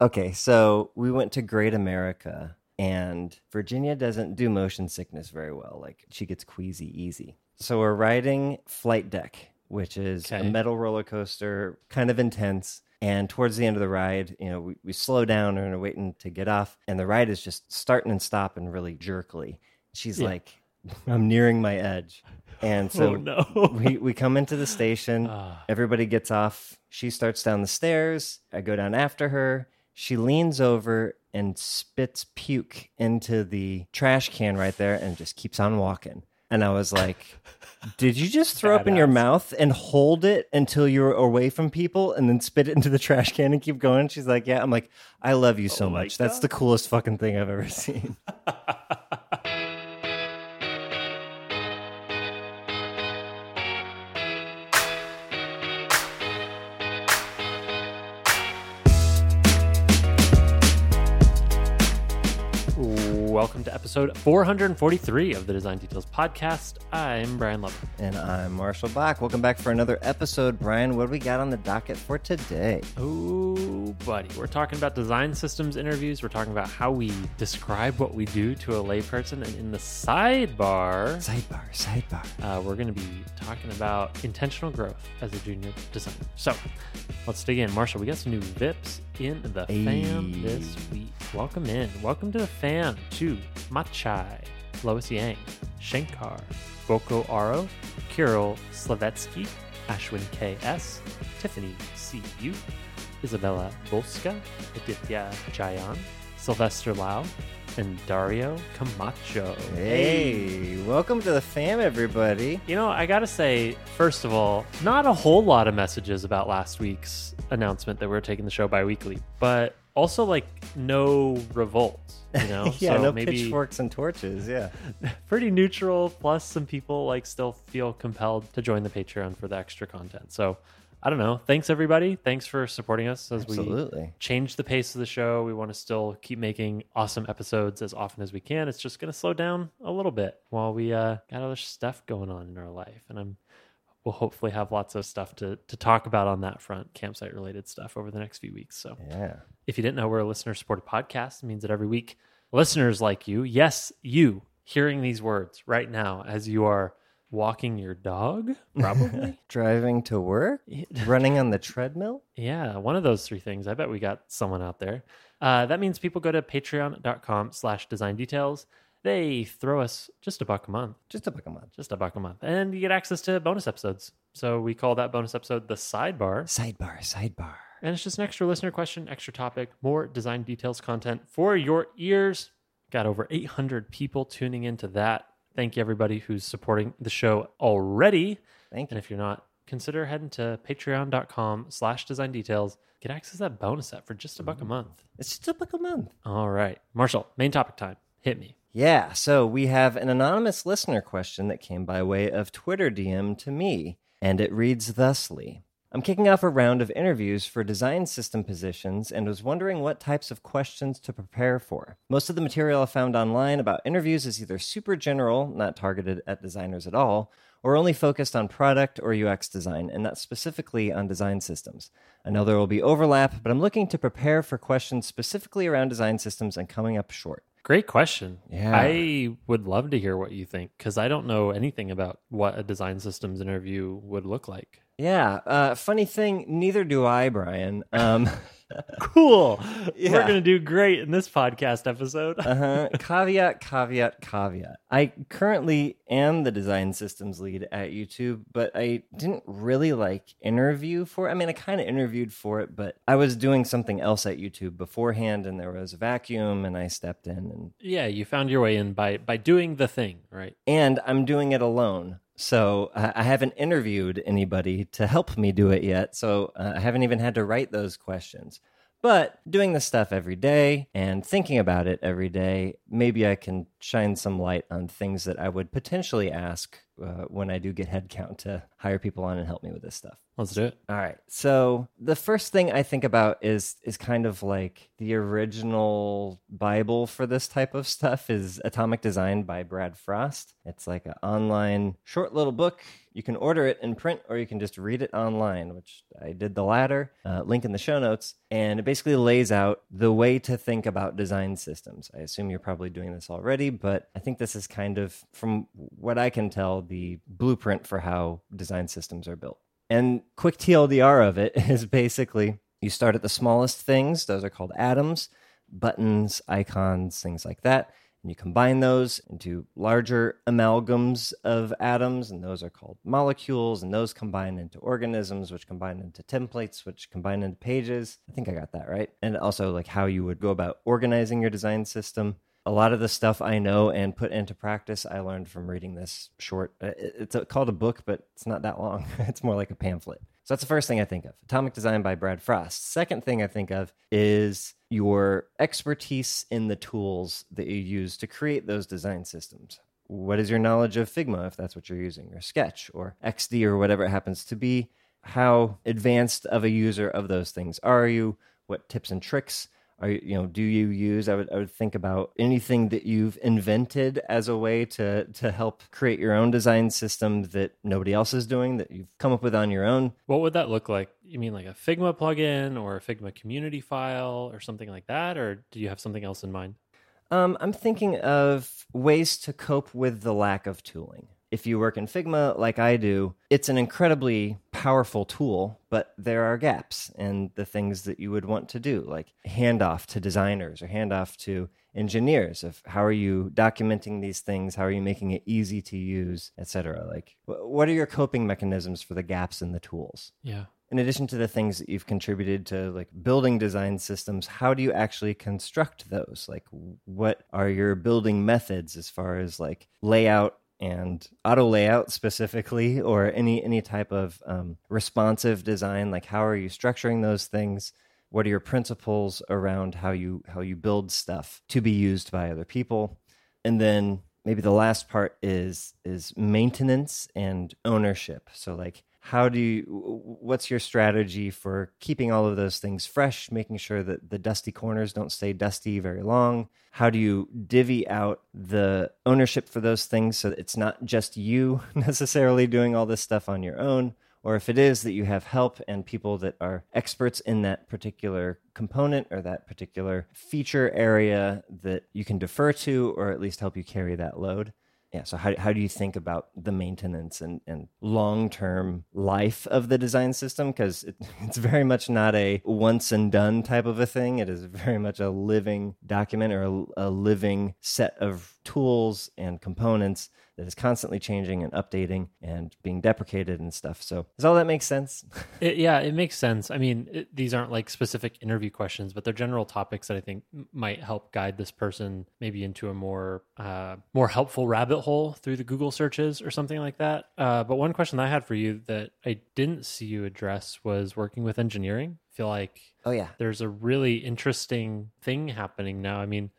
Okay, so we went to Great America, and Virginia doesn't do motion sickness very well. Like she gets queasy easy. So we're riding Flight Deck, which is a metal roller coaster, kind of intense. And towards the end of the ride, you know, we, we slow down and are waiting to get off, and the ride is just starting and stopping really jerkily. She's Yeah. like, I'm nearing my edge. And so oh no. we, we come into the station. Ah. Everybody gets off. She starts down the stairs. I go down after her. She leans over and spits puke into the trash can right there and just keeps on walking. And I was like, Did you just throw up in your mouth and hold it until you're away from people and then spit it into the trash can and keep going? She's like, Yeah. I'm like, I love you so Oh much. That's the coolest fucking thing I've ever seen. Welcome to episode 443 of the Design Details Podcast. I'm Brian Lovin. And I'm Marshall Bock. Welcome back for another episode. Brian, what do we got on the docket for today? Oh, buddy. We're talking about design systems interviews. We're talking about how we describe what we do to a layperson. And in the sidebar, Sidebar, sidebar. uh, we're going to be talking about intentional growth as a junior designer. So let's dig in. Marshall, we got some new VIPs in the fam this week. Welcome in. Welcome to the fam to Machai, Lois Yang, Shankar, Boko Aro, Kirill Slavetsky, Ashwin K.S., Tiffany C.U., Isabella Bolska, Aditya Jayan, Sylvester Lau, and Dario Camacho. Hey, welcome to the fam, everybody. You know, I gotta say, first of all, not a whole lot of messages about last week's announcement that we are taking the show bi-weekly, but also like no revolts. You know, yeah, so no maybe pitchforks and torches. Yeah, pretty neutral. Plus, some people like still feel compelled to join the Patreon for the extra content. So, I don't know. Thanks everybody. Thanks for supporting us as we absolutely. change the pace of the show. We want to still keep making awesome episodes as often as we can. It's just going to slow down a little bit while we uh, got other stuff going on in our life, and I'm we'll hopefully have lots of stuff to to talk about on that front, campsite related stuff over the next few weeks. So Yeah. if you didn't know, we're a listener supported podcast. It means that every week, listeners like you, yes, you, hearing these words right now as you are walking your dog, probably. Driving to work, running on the treadmill. Yeah, one of those three things. I bet we got someone out there. Uh, that means people go to patreon.com slash design details. They throw us just a buck a month, Just a buck a month. just a buck a month, and you get access to bonus episodes. So we call that bonus episode the sidebar. Sidebar, sidebar. And it's just an extra listener question, extra topic, more design details content for your ears. Got over 800 people tuning into that. Thank you, everybody who's supporting the show already. Thank you. And if you're not, consider heading to patreon.com slash design details. Get access to that bonus set for just a buck a mm. month. It's just a buck a month. All right. Marshall, main topic time. Hit me. Yeah, so we have an anonymous listener question that came by way of Twitter DM to me, and it reads thusly I'm kicking off a round of interviews for design system positions and was wondering what types of questions to prepare for. Most of the material I found online about interviews is either super general, not targeted at designers at all, or only focused on product or UX design, and not specifically on design systems. I know there will be overlap, but I'm looking to prepare for questions specifically around design systems and coming up short. Great question. Yeah. I would love to hear what you think because I don't know anything about what a design systems interview would look like. Yeah. Uh, funny thing, neither do I, Brian. Um, Cool. Yeah. We're going to do great in this podcast episode. uh-huh. Caveat, caveat, caveat. I currently am the design systems lead at YouTube, but I didn't really like interview for. it. I mean, I kind of interviewed for it, but I was doing something else at YouTube beforehand, and there was a vacuum, and I stepped in, and yeah, you found your way in by by doing the thing, right? and I'm doing it alone. So uh, I haven't interviewed anybody to help me do it yet. So uh, I haven't even had to write those questions. But doing this stuff every day and thinking about it every day, maybe I can shine some light on things that I would potentially ask uh, when I do get headcount to hire people on and help me with this stuff. Let's do it. All right. So the first thing I think about is is kind of like the original Bible for this type of stuff is Atomic Design by Brad Frost. It's like an online short little book. You can order it in print or you can just read it online, which I did the latter. Uh, link in the show notes. And it basically lays out the way to think about design systems. I assume you're probably doing this already, but I think this is kind of, from what I can tell, the blueprint for how design systems are built. And quick TLDR of it is basically you start at the smallest things, those are called atoms, buttons, icons, things like that. And you combine those into larger amalgams of atoms, and those are called molecules. And those combine into organisms, which combine into templates, which combine into pages. I think I got that right. And also, like how you would go about organizing your design system a lot of the stuff I know and put into practice, I learned from reading this short. uh, It's called a book, but it's not that long. it's more like a pamphlet. So that's the first thing I think of Atomic Design by Brad Frost. Second thing I think of is your expertise in the tools that you use to create those design systems. What is your knowledge of Figma, if that's what you're using, or Sketch, or XD, or whatever it happens to be? How advanced of a user of those things are you? What tips and tricks are you, you know do you use I would, I would think about anything that you've invented as a way to to help create your own design system that nobody else is doing that you've come up with on your own What would that look like? You mean like a Figma plugin or a Figma community file or something like that? Or do you have something else in mind? um, i'm thinking of ways to cope with the lack of tooling if you work in Figma like I do, it's an incredibly powerful tool, but there are gaps in the things that you would want to do, like handoff to designers or handoff to engineers of how are you documenting these things, how are you making it easy to use, etc. Like what are your coping mechanisms for the gaps in the tools? Yeah. in addition to the things that you've contributed to like building design systems how do you actually construct those like what are your building methods as far as like layout and auto layout specifically or any any type of um, responsive design like how are you structuring those things? What are your principles around how you how you build stuff to be used by other people? And then maybe the last part is is maintenance and ownership. So like how do you what's your strategy for keeping all of those things fresh making sure that the dusty corners don't stay dusty very long? How do you divvy out the ownership for those things so that it's not just you necessarily doing all this stuff on your own? Or if it is that you have help and people that are experts in that particular component or that particular feature area that you can defer to or at least help you carry that load yeah so how, how do you think about the maintenance and, and long-term life of the design system? Because it, it's very much not a once and done type of a thing. It is very much a living document or a, a living set of tools and components that is constantly changing and updating and being deprecated and stuff so does all that make sense It, yeah, it makes sense. I mean, it, these aren't like specific interview questions, but they're general topics that I think might help guide this person maybe into a more uh, more helpful rabbit hole through the Google searches or something like that. Uh, but one question I had for you that I didn't see you address was working with engineering. I feel like oh yeah there's a really interesting thing happening now. I mean,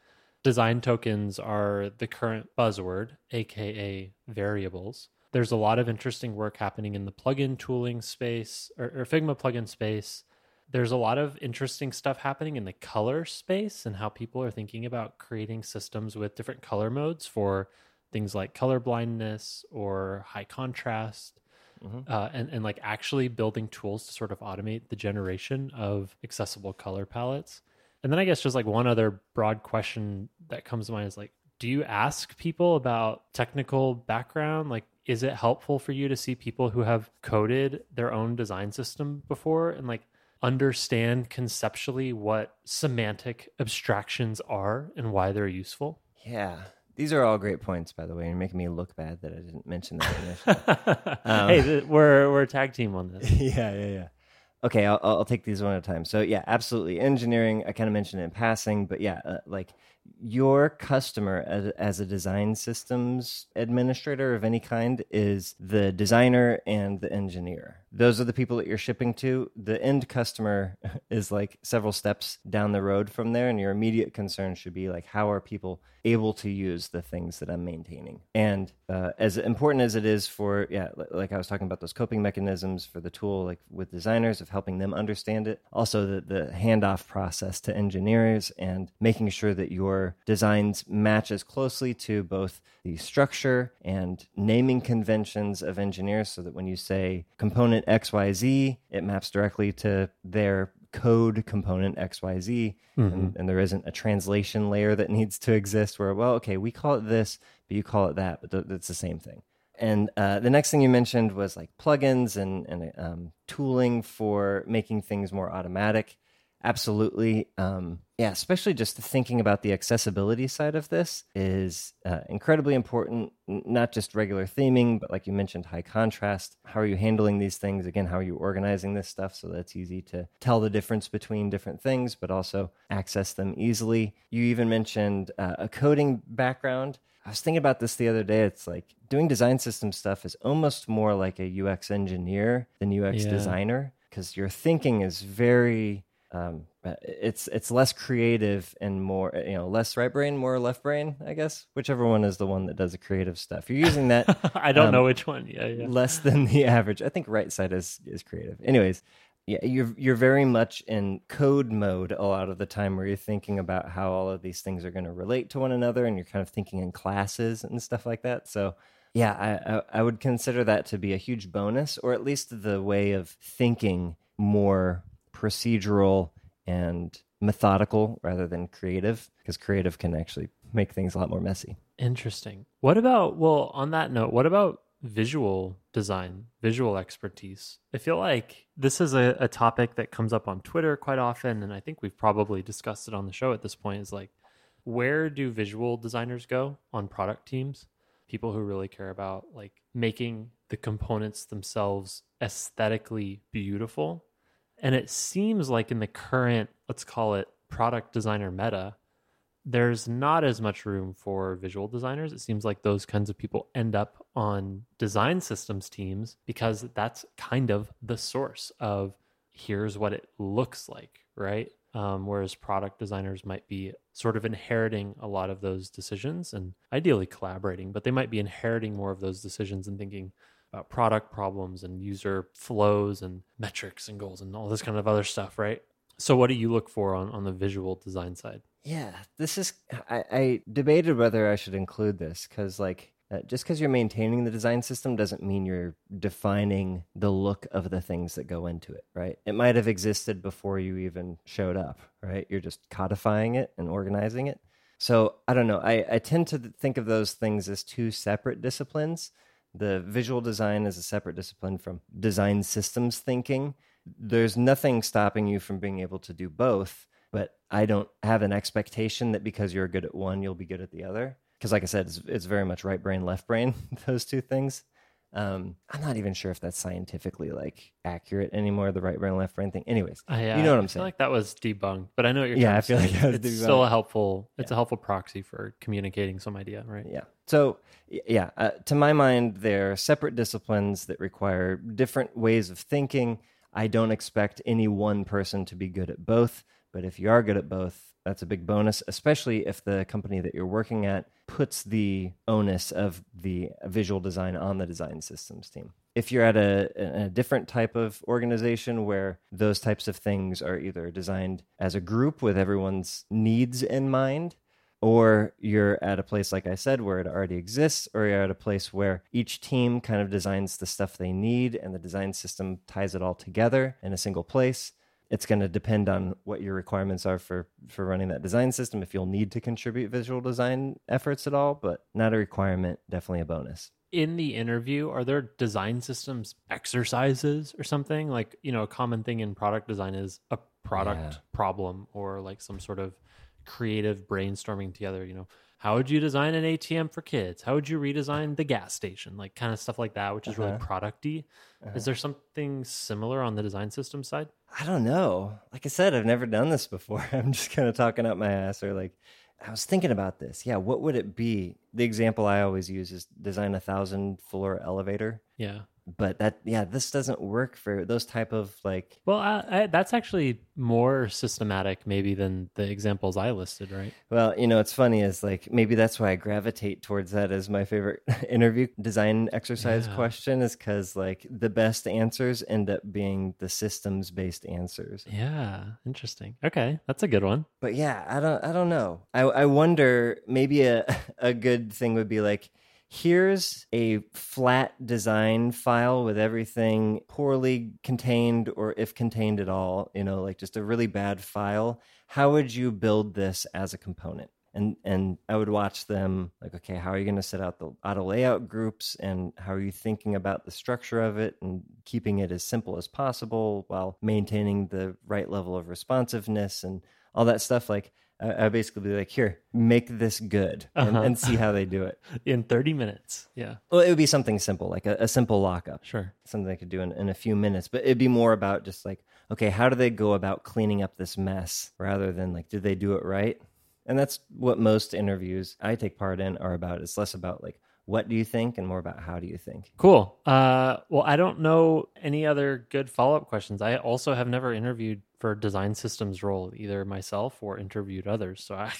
design tokens are the current buzzword, aka variables. There's a lot of interesting work happening in the plugin tooling space or, or Figma plugin space. There's a lot of interesting stuff happening in the color space and how people are thinking about creating systems with different color modes for things like color blindness or high contrast uh, and, and like actually building tools to sort of automate the generation of accessible color palettes. And then I guess just like one other broad question that comes to mind is like, do you ask people about technical background? Like, is it helpful for you to see people who have coded their own design system before and like understand conceptually what semantic abstractions are and why they're useful? yeah these are all great points by the way you're making me look bad that i didn't mention that initially hey, th- we're we're a tag team on this. yeah, yeah, yeah. Okay, I'll, I'll take these one at a time. So yeah, absolutely. Engineering, I kind of mentioned it in passing, but yeah, uh, like your customer as, as, a design systems administrator of any kind is the designer and the engineer. Those are the people that you're shipping to. The end customer is like several steps down the road from there, and your immediate concern should be like, how are people able to use the things that I'm maintaining? And uh, as important as it is for, yeah, like I was talking about those coping mechanisms for the tool, like with designers of helping them understand it, also the, the handoff process to engineers and making sure that your designs match as closely to both the structure and naming conventions of engineers so that when you say component XYZ, it maps directly to their code component XYZ, mm-hmm. and, and, there isn't a translation layer that needs to exist where, well, okay, we call it this, but you call it that, but th- it's the same thing. And uh, the next thing you mentioned was like plugins and, and um, tooling for making things more automatic. Absolutely. Um, yeah, especially just thinking about the accessibility side of this is uh, incredibly important. Not just regular theming, but like you mentioned, high contrast. How are you handling these things? Again, how are you organizing this stuff so that's easy to tell the difference between different things, but also access them easily? You even mentioned uh, a coding background. I was thinking about this the other day. It's like doing design system stuff is almost more like a UX engineer than UX yeah. designer because your thinking is very um, it's it's less creative and more you know less right brain more left brain i guess. Whichever one is the one that does the creative stuff. You're using that i don't um, know which one. Yeah, yeah. less than the average. I think right side is is creative. Anyways yeah you're you're very much in code mode a lot of the time where you're thinking about how all of these things are going to relate to one another and you're kind of thinking in classes and stuff like that. So yeah I, I i would consider that to be a huge bonus or at least the way of thinking more procedural and methodical rather than creative because creative can actually make things a lot more messy. Interesting. What about, well, on that note, what about visual design, visual expertise? I feel like this is a, a topic that comes up on Twitter quite often. And I think we've probably discussed it on the show at this point is like, where do visual designers go on product teams? People who really care about like making the components themselves aesthetically beautiful and it seems like in the current, let's call it product designer meta, there's not as much room for visual designers. It seems like those kinds of people end up on design systems teams because that's kind of the source of here's what it looks like, right? Um, whereas product designers might be sort of inheriting a lot of those decisions and ideally collaborating, but they might be inheriting more of those decisions and thinking, about product problems and user flows and metrics and goals and all this kind of other stuff, right? So, what do you look for on, on the visual design side? Yeah, this is, I, I debated whether I should include this because, like, uh, just because you're maintaining the design system doesn't mean you're defining the look of the things that go into it, right? It might have existed before you even showed up, right? You're just codifying it and organizing it. So I don't know. I, I tend to think of those things as two separate disciplines the visual design is a separate discipline from design systems thinking. There's nothing stopping you from being able to do both, but I don't have an expectation that because you're good at one, you'll be good at the other. Because, like I said, it's, it's very much right brain, left brain, those two things. Um, I'm not even sure if that's scientifically like accurate anymore. The right brain, left brain thing. Anyways, uh, yeah, you know what I'm I saying. like that was debunked, but I know what you're. Saying. Yeah, I feel like it's debunked. still a helpful. It's yeah. a helpful proxy for communicating some idea, right? Yeah. So yeah, uh, to my mind, they're separate disciplines that require different ways of thinking. I don't expect any one person to be good at both, but if you are good at both, that's a big bonus, especially if the company that you're working at puts the onus of the visual design on the design systems team. If you're at a, a, different type of organization where those types of things are either designed as a group with everyone's needs in mind, or you're at a place, like I said, where it already exists, or you're at a place where each team kind of designs the stuff they need and the design system ties it all together in a single place it's going to depend on what your requirements are for for running that design system if you'll need to contribute visual design efforts at all but not a requirement definitely a bonus. In the interview are there design systems exercises or something? Like you know a common thing in product design is a product yeah. problem or like some sort of creative brainstorming together you know how would you design an ATM for kids? How would you redesign the gas station? Like kind of stuff like that, which is uh-huh. really producty. Uh-huh. Is there something similar on the design system side? I don't know. Like I said, I've never done this before. I'm just kind of talking out my ass or like I was thinking about this. Yeah, what would it be? The example I always use is design a thousand floor elevator. Yeah. But that, yeah, this doesn't work for those type of like. Well, I, I, that's actually more systematic, maybe, than the examples I listed, right? Well, you know, it's funny is like maybe that's why I gravitate towards that as my favorite interview design exercise Yeah. question is because like the best answers end up being the systems based answers. Yeah. Interesting. Okay. That's a good one. But yeah, I don't I don't know. I I wonder maybe a a good thing would be like here's a flat design file with everything poorly contained or if contained at all, you know, like just a really bad file. How would you build this as a component? And and I would watch them like okay, how are you going to set out the auto layout groups and how are you thinking about the structure of it and keeping it as simple as possible while maintaining the right level of responsiveness and all that stuff like I I basically be like, here, make this good and, Uh-huh. and see how they do it. In 30 minutes. Yeah. Well, it would be something simple, like a, a simple lockup, Sure. something they could do in, in a few minutes. But it'd be more about just like, okay, how do they go about cleaning up this mess rather than like, did they do it right? And that's what most interviews I take part in are about. It's less about like, what do you think and more about how do you think? Cool. Uh, well, I don't know any other good follow up questions. I also have never interviewed for design systems role, either myself or interviewed others. So I,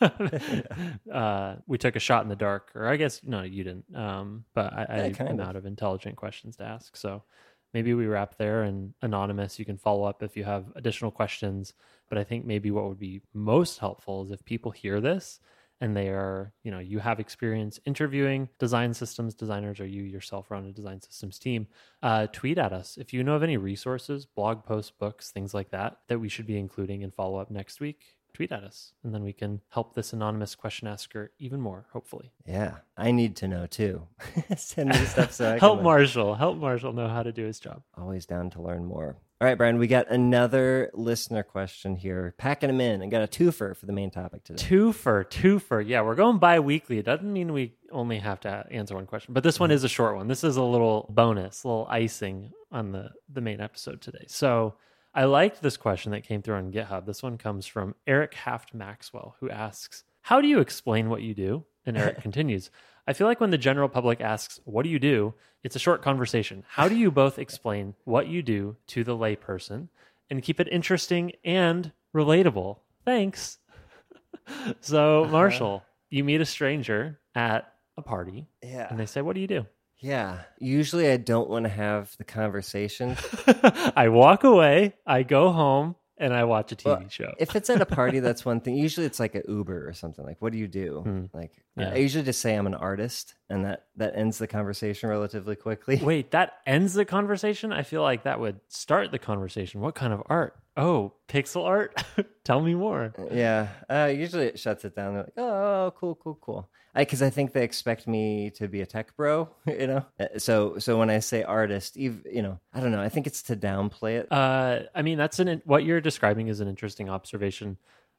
uh, we took a shot in the dark, or I guess no, you didn't. Um, but I, Yeah, I kind am of. out of intelligent questions to ask. So maybe we wrap there. And anonymous, you can follow up if you have additional questions. But I think maybe what would be most helpful is if people hear this and they are, you know, you have experience interviewing design systems designers or you yourself run a design systems team, uh, tweet at us. If you know of any resources, blog posts, books, things like that, that we should be including in follow up next week, tweet at us. And then we can help this anonymous question asker even more, hopefully. Yeah, I need to know too. Send me stuff so I can help Marshall. Help Marshall know how to do his job. Always down to learn more. All right, Brian, we got another listener question here. Packing them in I got a twofer for the main topic today. Twofer, twofer. Yeah, we're going bi weekly. It doesn't mean we only have to answer one question, but this one is a short one. This is a little bonus, a little icing on the, the main episode today. So I liked this question that came through on GitHub. This one comes from Eric Haft Maxwell, who asks, How do you explain what you do? And Eric continues, I feel like when the general public asks, What do you do? it's a short conversation. How do you both explain what you do to the layperson and keep it interesting and relatable? Thanks. so, uh-huh. Marshall, you meet a stranger at a party Yeah. and they say, What do you do? Yeah. Usually I don't want to have the conversation. I walk away, I go home, and I watch a TV Well, show. if it's at a party, that's one thing. Usually it's like an Uber or something. Like, what do you do? Hmm. Like, Yeah. I usually just say I'm an artist, and that that ends the conversation relatively quickly. Wait, that ends the conversation? I feel like that would start the conversation. What kind of art? Oh, pixel art? Tell me more. Yeah. Uh, usually it shuts it down. They're like, oh, cool, cool, cool. Because I, think they expect me to be a tech bro, you know. Uh, So so when I say artist, you know, I don't know. I think it's to downplay it. Uh, I mean, that's an what you're describing is an interesting observation.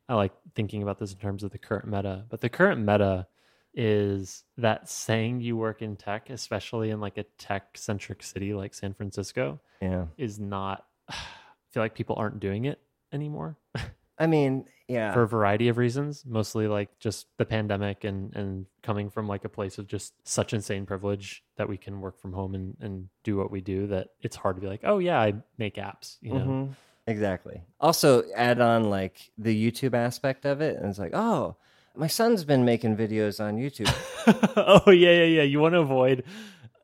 I like thinking about this in terms of the current meta, but the current meta is that saying you work in tech, especially in like a tech centric city like San Francisco, yeah. is not. Feel like people aren't doing it anymore I mean, yeah. for a variety of reasons, mostly like just the pandemic and and coming from like a place of just such insane privilege that we can work from home and and do what we do that it's hard to be like, oh yeah, I make apps, you know. Mhm. Exactly. Also, add on like the YouTube aspect of it, and it's like, oh, my son's been making videos on YouTube. oh yeah, yeah, yeah. You want to avoid.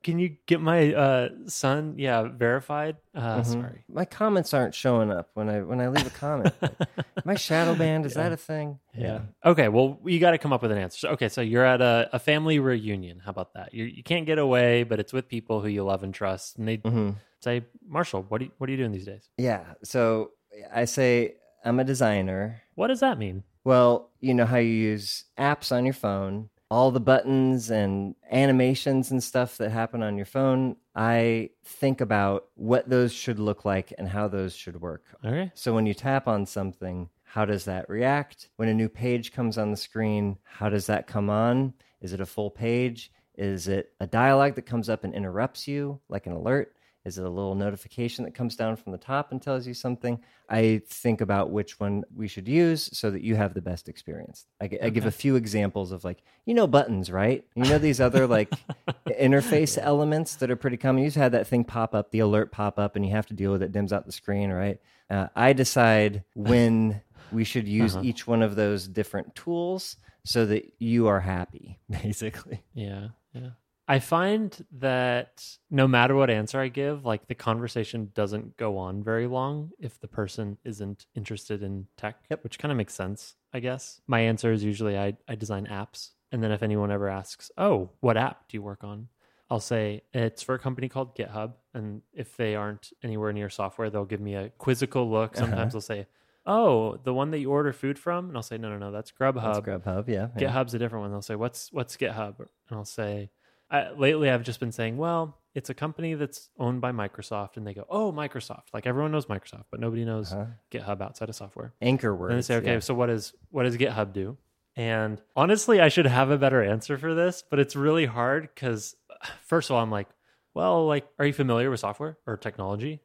Can you get my uh, son? Yeah, verified. Uh, Mhm. Sorry. My comments aren't showing up when I when I leave a comment. My shadow band is that a thing? Yeah. Okay. Well, you got to come up with an answer. So- Okay. So you're at a, a family reunion. How about that? You you can't get away, but it's with people who you love and trust, and they hmm say, Marshall, what are you, what are you doing these days? Yeah. So I say I'm a designer. What does that mean? Well, you know how you use apps on your phone, all the buttons and animations and stuff that happen on your phone. I think about what those should look like and how those should work. Okay. So when you tap on something, how does that react? When a new page comes on the screen, how does that come on? Is it a full page? Is it a dialogue that comes up and interrupts you, like an alert? Is it a little notification that comes down from the top and tells you something? I think about which one we should use so that you have the best experience. I, I give a few examples of like, you know, buttons, right? You know, these other like interface elements that are pretty common. You've had that thing pop up, the alert pop up, and you have to deal with it, dims out the screen, right? Uh, I decide when we should use each one of those different tools so that you are happy, basically. Yeah, yeah. I find that no matter what answer I give, like the conversation doesn't go on very long if the person isn't interested in tech, Yep. which kind of makes sense, I guess. My answer is usually I, I design apps. And then if anyone ever asks, oh, what app do you work on? I'll say it's for a company called GitHub. And if they aren't anywhere near software, they'll give me a quizzical look. Uh-huh. Sometimes they'll say, oh, the one that you order food from? And I'll say, no, no, no, that's Grubhub. That's Grubhub, yeah. yeah. GitHub's a different one. They'll say, "What's what's GitHub?" And I'll say, I, "Lately, I've just been saying, well, it's a company that's owned by Microsoft." And they go, "Oh, Microsoft!" Like everyone knows Microsoft, but nobody knows Uh-huh. GitHub outside of software. Anchor words. And they say, "Okay, yeah. so what is what does GitHub do?" And honestly, I should have a better answer for this, but it's really hard because first of all, I'm like, "Well, like, are you familiar with software or technology?"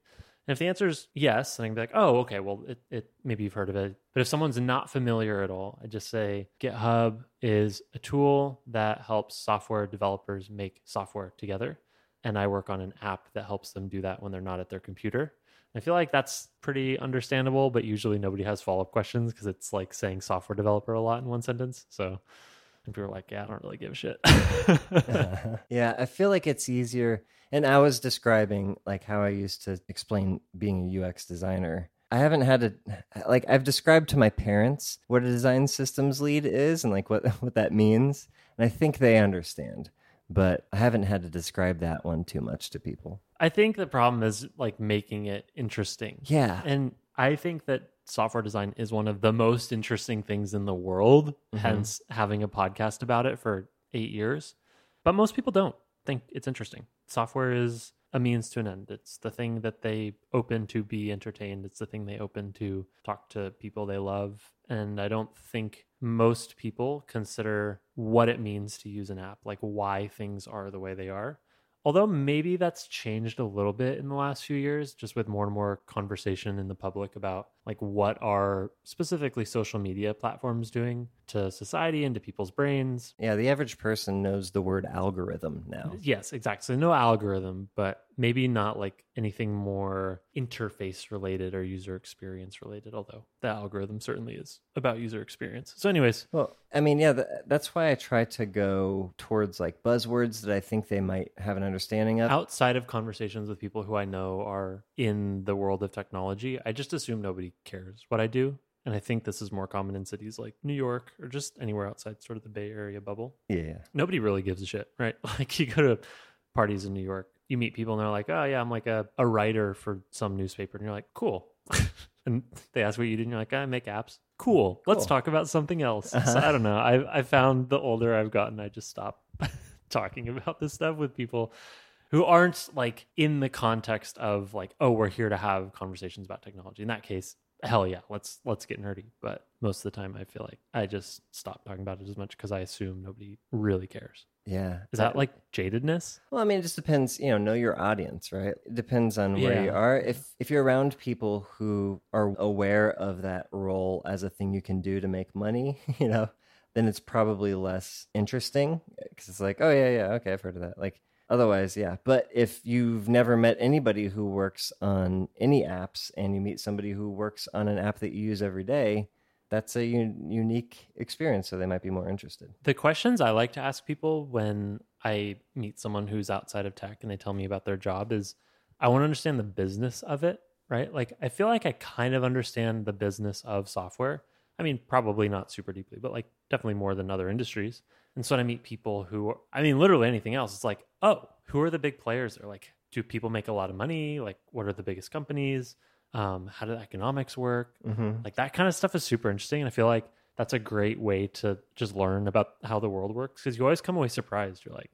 And if the answer is yes, then I can be like, oh, okay, well, it, it maybe you've heard of it. But if someone's not familiar at all, I just say GitHub is a tool that helps software developers make software together. And I work on an app that helps them do that when they're not at their computer. I feel like that's pretty understandable, but usually nobody has follow up questions because it's like saying software developer a lot in one sentence. So and people are like, yeah, I don't really give a shit. yeah, I feel like it's easier. And I was describing like how I used to explain being a UX designer. I haven't had to like I've described to my parents what a design systems lead is and like what what that means, and I think they understand. But I haven't had to describe that one too much to people. I think the problem is like making it interesting. Yeah, And I think that software design is one of the most interesting things in the world, Mhm. hence having a podcast about it for eight years. But most people don't think it's interesting. Software is a means to an end. It's the thing that they open to be entertained, it's the thing they open to talk to people they love. And I don't think most people consider what it means to use an app, like why things are the way they are. Although maybe that's changed a little bit in the last few years, just with more and more conversation in the public about like what are specifically social media platforms doing to society and to people's brains. yeah. The average person knows the word algorithm now. Yes, exactly. So no algorithm, but maybe not like anything more interface related or user experience related, although the algorithm certainly is about user experience. So, anyways, Well, I mean, yeah, th- that's why I try to go towards like buzzwords that I think they might have an understanding of. outside of conversations with people who I know are in the world of technology, I just assume nobody cares what I do. And I think this is more common in cities like New York or just anywhere outside sort of the Bay Area bubble. Yeah. Nobody really gives a shit, right? Like you go to parties in New York, you meet people and they're like, oh, yeah, I'm like a, a writer for some newspaper. And you're like, cool. and they ask what you do and you're like, I make apps. Cool. Let's talk about something else. Uh-huh. I don't know. I, I found the older I've gotten, I just stop talking about this stuff with people who aren't like in the context of like oh we're here to have conversations about technology in that case hell yeah let's let's get nerdy but most of the time i feel like i just stop talking about it as much because i assume nobody really cares Yeah. is that uh, like jadedness Well, I mean, it just depends. You know, know your audience, right? It depends on where you are. If if you're around people who are aware of that role as a thing you can do to make money, you know, then it's probably less interesting because it's like, oh yeah, yeah, okay, I've heard of that. Like otherwise, yeah. But if you've never met anybody who works on any apps and you meet somebody who works on an app that you use every day, that's a un- unique experience. So they might be more interested. the questions i like to ask people when i meet someone who's outside of tech and they tell me about their job is i want to understand the business of it right like i feel like i kind of understand the business of software i mean probably not super deeply but like definitely more than other industries and so when i meet people who i mean literally anything else it's like oh who are the big players? They're like do people make a lot of money? Like what are the biggest companies? Um, how do economics work? Mm-hmm. like that kind of stuff is super interesting and i feel like that's a great way to just learn about how the world works because you always come away surprised. You're like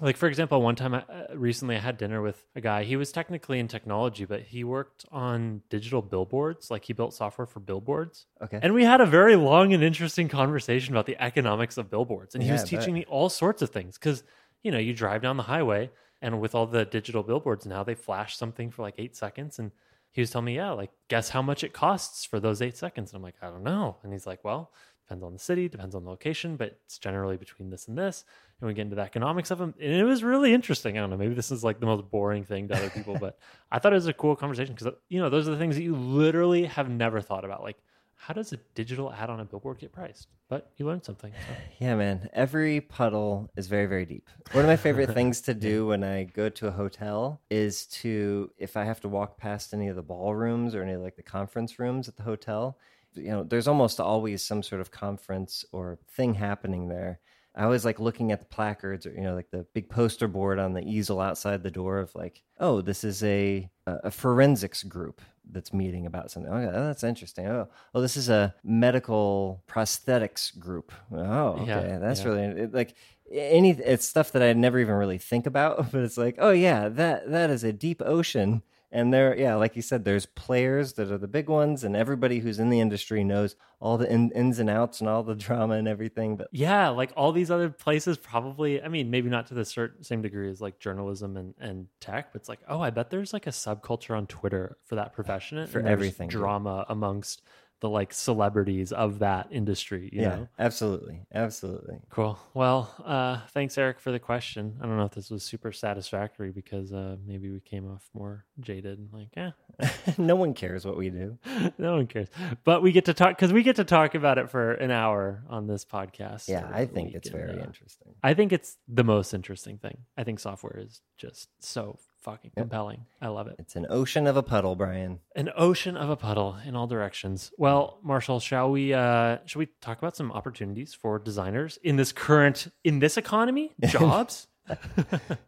like for example one time I, uh, recently i had dinner with a guy he was technically in technology but he worked on digital billboards like he built software for billboards Okay. and we had a very long and interesting conversation about the economics of billboards and he Yeah, was teaching bet. me all sorts of things because you know you drive down the highway And with all the digital billboards now, they flash something for like eight seconds. And he was telling me, yeah, like, guess how much it costs for those eight seconds? And I'm like, I don't know. And he's like, well, depends on the city, depends on the location, but it's generally between this and this. And we get into the economics of them. And it was really interesting. I don't know, maybe this is like the most boring thing to other people, but I thought it was a cool conversation because, you know, those are the things that you literally have never thought about. Like, how does a digital ad on a billboard get priced? But you learned something. So. Yeah, man. Every puddle is very, very deep. One of my favorite things to do when I go to a hotel is to, if I have to walk past any of the ballrooms or any of like the conference rooms at the hotel, you know, there's almost always some sort of conference or thing happening there. I was like looking at the placards or you know like the big poster board on the easel outside the door of like oh this is a a forensics group that's meeting about something. Oh, that's interesting. Oh, oh, this is a medical prosthetics group. Oh, okay, Yeah, that's yeah. really it, like any. It's stuff that I never even really think about, but it's like, oh yeah, that that is a deep ocean. And there, yeah, like you said, there's players that are the big ones, and everybody who's in the industry knows all the in, ins and outs and all the drama and everything. But Yeah, like all these other places probably, I mean, maybe not to the certain same degree as like journalism and, and tech, but it's like, oh, I bet there's like a subculture on Twitter for that profession. For everything. Drama amongst the like celebrities of that industry, you yeah, know? absolutely, absolutely. Cool. Well, uh, thanks, Eric, for the question. I don't know if this was super satisfactory because uh, maybe we came off more jaded. Like, yeah, no one cares what we do. no one cares. But we get to talk because we get to talk about it for an hour on this podcast. Yeah, I think it's and, very uh, interesting. I think it's the most interesting thing. I think software is just so fucking Yep. compelling. I love it. It's an ocean of a puddle, Brian. An ocean of a puddle in all directions. Well, Marshall, shall we uh shall we talk about some opportunities for designers in this current in this economy? Jobs?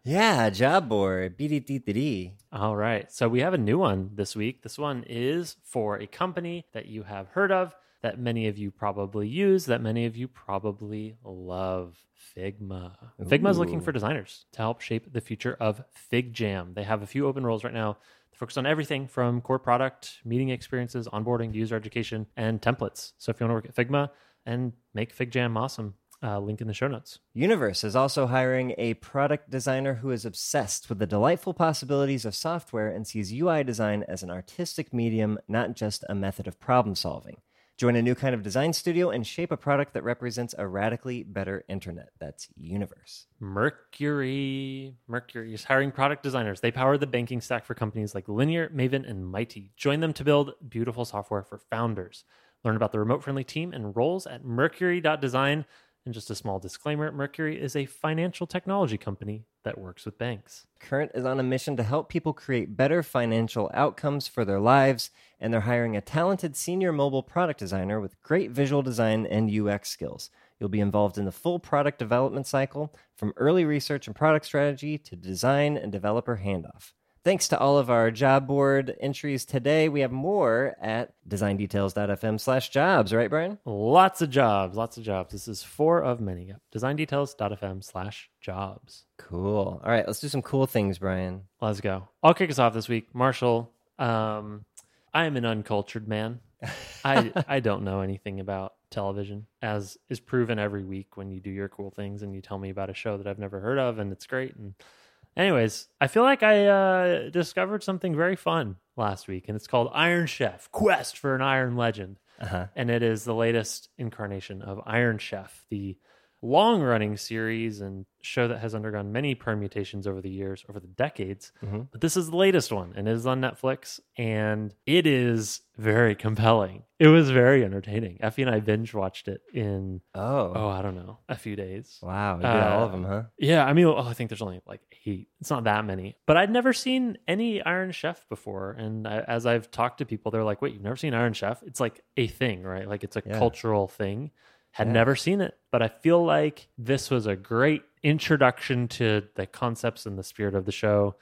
Yeah, job board. BDDD. All right. So we have a new one this week. This one is for a company that you have heard of, that many of you probably use, that many of you probably love. Figma. Figma is looking for designers to help shape the future of FigJam. They have a few open roles right now. They focus on everything from core product, meeting experiences, onboarding, user education, and templates. So if you want to work at Figma and make FigJam awesome, uh, link in the show notes. Universe is also hiring a product designer who is obsessed with the delightful possibilities of software and sees UI design as an artistic medium, not just a method of problem solving. Join a new kind of design studio and shape a product that represents a radically better internet. That's Universe. Mercury. Mercury is hiring product designers. They power the banking stack for companies like Linear, Maven, and Mighty. Join them to build beautiful software for founders. Learn about the remote friendly team and roles at mercury.design. And just a small disclaimer Mercury is a financial technology company that works with banks. Current is on a mission to help people create better financial outcomes for their lives, and they're hiring a talented senior mobile product designer with great visual design and UX skills. You'll be involved in the full product development cycle, from early research and product strategy to design and developer handoff. Thanks to all of our job board entries today. We have more at designdetails.fm slash jobs, right, Brian? Lots of jobs, lots of jobs. This is four of many. Yep. Designdetails.fm slash jobs. Cool. All right, let's do some cool things, Brian. Let's go. I'll kick us off this week. Marshall, um, I am an uncultured man. I I don't know anything about television, as is proven every week when you do your cool things and you tell me about a show that I've never heard of and it's great. And anyways, I feel like I uh, discovered something very fun last week, and it's called Iron Chef: Quest for an Iron Legend Uh-huh. and it is the latest incarnation of Iron Chef, the long running series and show that has undergone many permutations over the years, over the decades. Mhm. But this is the latest one, and it is on Netflix, and it is very compelling. It was very entertaining. Effie and I binge watched it in, Oh, oh, I don't know, a few days. wow. You did all of uh, them, huh? Yeah, I mean, oh, I think there's only like eight. It's not that many, but I'd never seen any Iron Chef before. And I, as I've talked to people, they're like, "Wait, you've never seen Iron Chef? It's like a thing, right? Like it's a Yeah. cultural thing." Had Yeah. never seen it, but I feel like this was a great introduction to the concepts and the spirit of the show.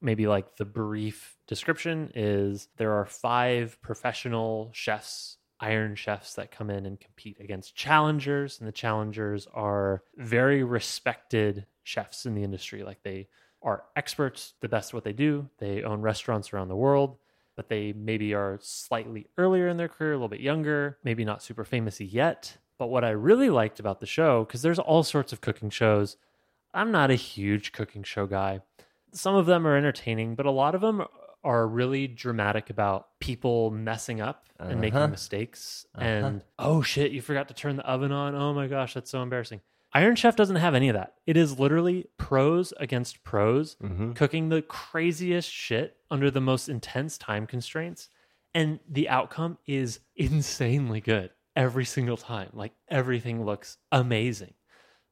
Maybe like the brief description is there are five professional chefs iron chefs that come in and compete against challengers and the challengers are very respected chefs in the industry like they are experts the best at what they do they own restaurants around the world but they maybe are slightly earlier in their career a little bit younger maybe not super famous yet but what i really liked about the show because there's all sorts of cooking shows i'm not a huge cooking show guy some of them are entertaining, but a lot of them are really dramatic about people messing up and Uh-huh. making mistakes. And oh shit, you forgot to turn the oven on. Oh my gosh, that's so embarrassing. Iron Chef doesn't have any of that. It is literally pros against pros Mm-hmm. cooking the craziest shit under the most intense time constraints. And the outcome is insanely good every single time. Like everything looks amazing.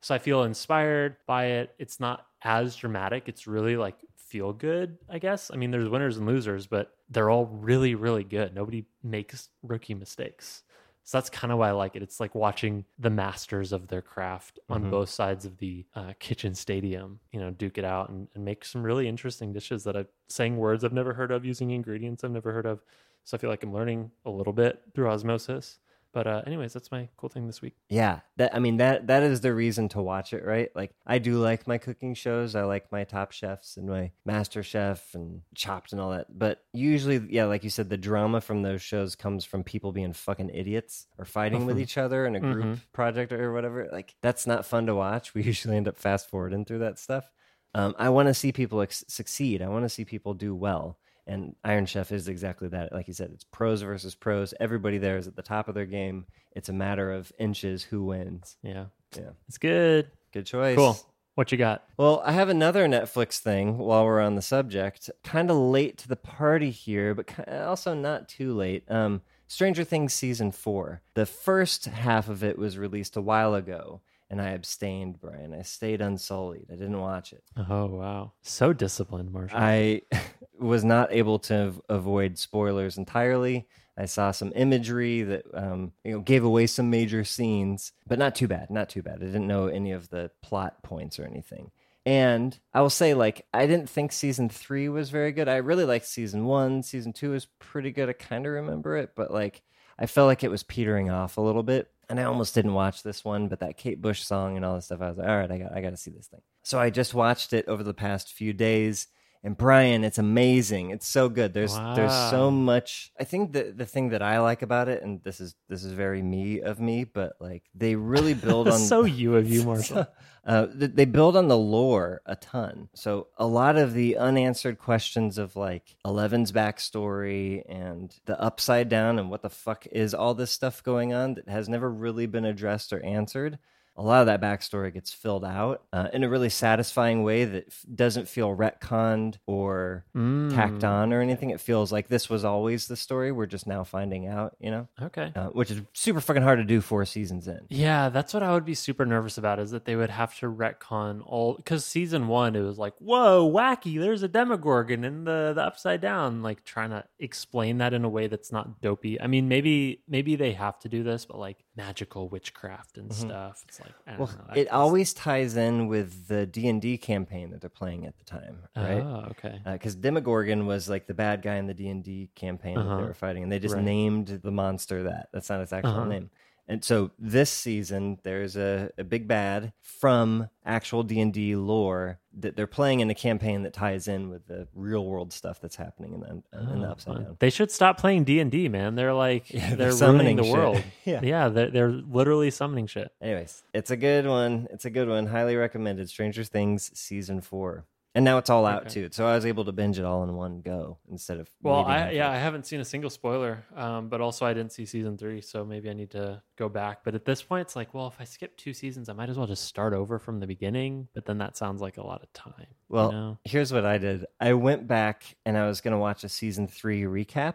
So I feel inspired by it. It's not as dramatic. It's really like feel good, I guess. I mean, there's winners and losers, but they're all really, really good. Nobody makes rookie mistakes. So that's kind of why I like it. It's like watching the masters of their craft on Mhm. both sides of the uh, kitchen stadium, you know, duke it out and, and make some really interesting dishes that I'm saying words I've never heard of, using ingredients I've never heard of. So I feel like I'm learning a little bit through osmosis. But uh, anyways, that's my cool thing this week. Yeah, that I mean that that is the reason to watch it, right? Like I do like my cooking shows. I like my Top Chefs and my Master Chef and Chopped and all that. But usually, yeah, like you said, the drama from those shows comes from people being fucking idiots or fighting with each other in a group Mhm. project or whatever. Like that's not fun to watch. We usually end up fast forwarding through that stuff. Um, I want to see people ex- succeed. I want to see people do well. And Iron Chef is exactly that. Like you said, it's pros versus pros. Everybody there is at the top of their game. It's a matter of inches who wins. Yeah. Yeah. It's good. Good choice. Cool. What you got? Well, I have another Netflix thing while we're on the subject. Kind of late to the party here, but also not too late. Um, Stranger Things season four. The first half of it was released a while ago, and I abstained, Brian. I stayed unsullied. I didn't watch it. Oh wow. So disciplined, Marshall. I was not able to avoid spoilers entirely. I saw some imagery that um, you know gave away some major scenes, but not too bad. Not too bad. I didn't know any of the plot points or anything. And I will say, like, I didn't think season three was very good. I really liked season one. Season two was pretty good. I kind of remember it, but like, I felt like it was petering off a little bit. And I almost didn't watch this one, but that Kate Bush song and all this stuff, I was like, all right, I got, I got to see this thing. So I just watched it over the past few days. And Brian, it's amazing. It's so good. There's there's so much. I think the the thing that I like about it, and this is this is very me of me, but like they really build on so you of you, Marshall. uh, they build on the lore a ton. So a lot of the unanswered questions of like Eleven's backstory and the upside down and what the fuck is all this stuff going on that has never really been addressed or answered. A lot of that backstory gets filled out uh, in a really satisfying way that f- doesn't feel retconned or tacked Mm. on or anything. It feels like this was always the story. We're just now finding out, you know, Okay. uh, which is super fucking hard to do four seasons in. Yeah, that's what I would be super nervous about is that they would have to retcon all because season one it was like, whoa, wacky, there's a Demogorgon in the, the upside down, like trying to explain that in a way that's not dopey. I mean, maybe maybe they have to do this, but like magical witchcraft and stuff. It's like I don't Well, know. that it always ties in with the D and D campaign that they're playing at the time, right? Oh, okay. Because Demogorgon was like the bad guy in the D and D campaign that Uh-huh. they were fighting, and they just Right. named the monster that. That's not its actual Uh-huh. name. And so this season, there's a, a big bad from actual D and D lore that they're playing in a campaign that ties in with the real world stuff that's happening in the in the Oh, upside fun. down. They should stop playing D and D, man. They're like Yeah, they're they're, summoning the shit. world. Yeah. yeah, they're, they're literally summoning shit. Anyways, it's a good one. It's a good one. Highly recommended. Stranger Things season four, and now it's all out Okay. too. So I was able to binge it all in one go instead of Well, I yeah, I haven't seen a single spoiler, um, but also I didn't see season three, so maybe I need to go back. But at this point, it's like, well, if I skip two seasons, I might as well just start over from the beginning. But then that sounds like a lot of time. Well, you know? here's what I did. I went back and I was going to watch a season three recap.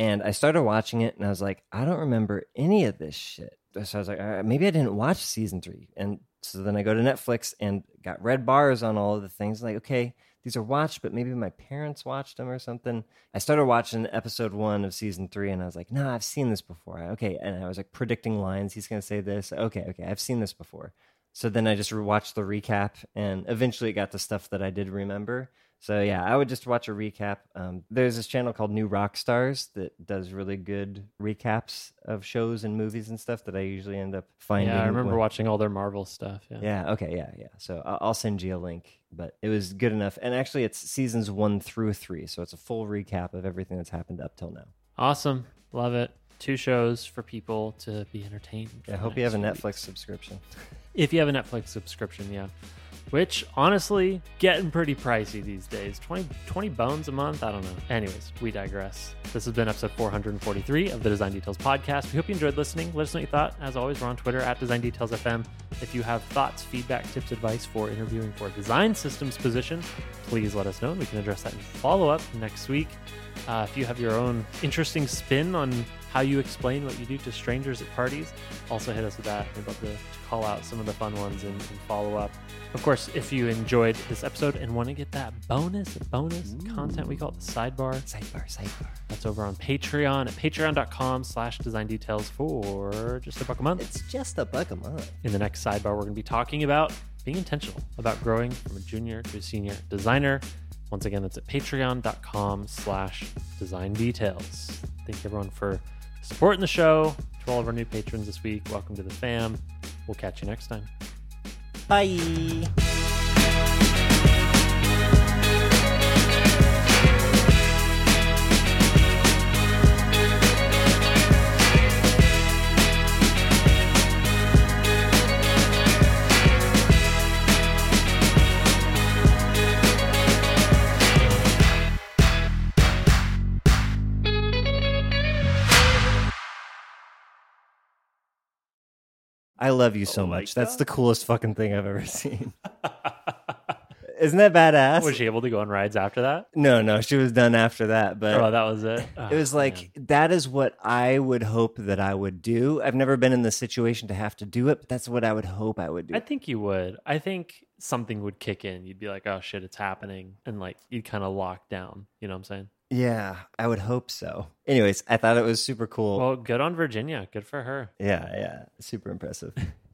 And I started watching it and I was like, I don't remember any of this shit. So I was like, right, maybe I didn't watch season three. And so then I go to Netflix and got red bars on all of the things. Like, okay, these are watched, but maybe my parents watched them or something. I started watching episode one of season three and I was like, no, I've seen this before. Okay. And I was like predicting lines. He's going to say this. Okay. Okay. I've seen this before. So then I just watched the recap, and eventually it got to stuff that I did remember. So yeah, I would just watch a recap. Um, there's this channel called New Rockstars that does really good recaps of shows and movies and stuff that I usually end up finding. yeah, I remember when- watching all their Marvel stuff. Yeah. Yeah. Okay. Yeah. Yeah. So I'll, send you a link, but it was good enough. And actually, it's seasons one through three, so it's a full recap of everything that's happened up till now. awesome, love it. Two shows for people to be entertained. I hope you have a week. Netflix subscription. If you have a Netflix subscription, yeah. Which honestly, getting pretty pricey these days. 20, 20 bones a month? I don't know. Anyways, we digress. This has been episode 443 of the Design Details podcast. We hope you enjoyed listening. Let us know what you thought. As always, we're on Twitter at Design Details FM. If you have thoughts, feedback, tips, advice for interviewing for a design systems position, please let us know and we can address that in follow up next week. Uh, if you have your own interesting spin on how you explain what you do to strangers at parties, also hit us with that. We'd love to, to call out some of the fun ones and, and, follow up. Of course, if you enjoyed this episode and want to get that bonus, bonus Ooh. content, we call it the sidebar. Sidebar, sidebar. That's over on Patreon at patreon.com slash design details for just a buck a month. It's just a buck a month. In the next sidebar, we're going to be talking about being intentional about growing from a junior to a senior designer. Once again, that's at patreon.com slash design details. Thank you everyone for supporting the show. To all of our new patrons this week, welcome to the fam. We'll catch you next time. Bye. I love you so oh much. That's the coolest fucking thing I've ever seen. Isn't that badass? Was she able to go on rides after that? No, no, she was done after that. But oh, that was it. Oh, it was oh, like man. that is what I would hope that I would do. I've never been in the situation to have to do it, but that's what I would hope I would do. I think you would. I think something would kick in. You'd be like, "Oh shit, it's happening," and like you'd kind of lock down. You know what I'm saying? Yeah, I would hope so. Anyways, I thought it was super cool. Well, good on Virginia. Good for her. Yeah, yeah. Super impressive.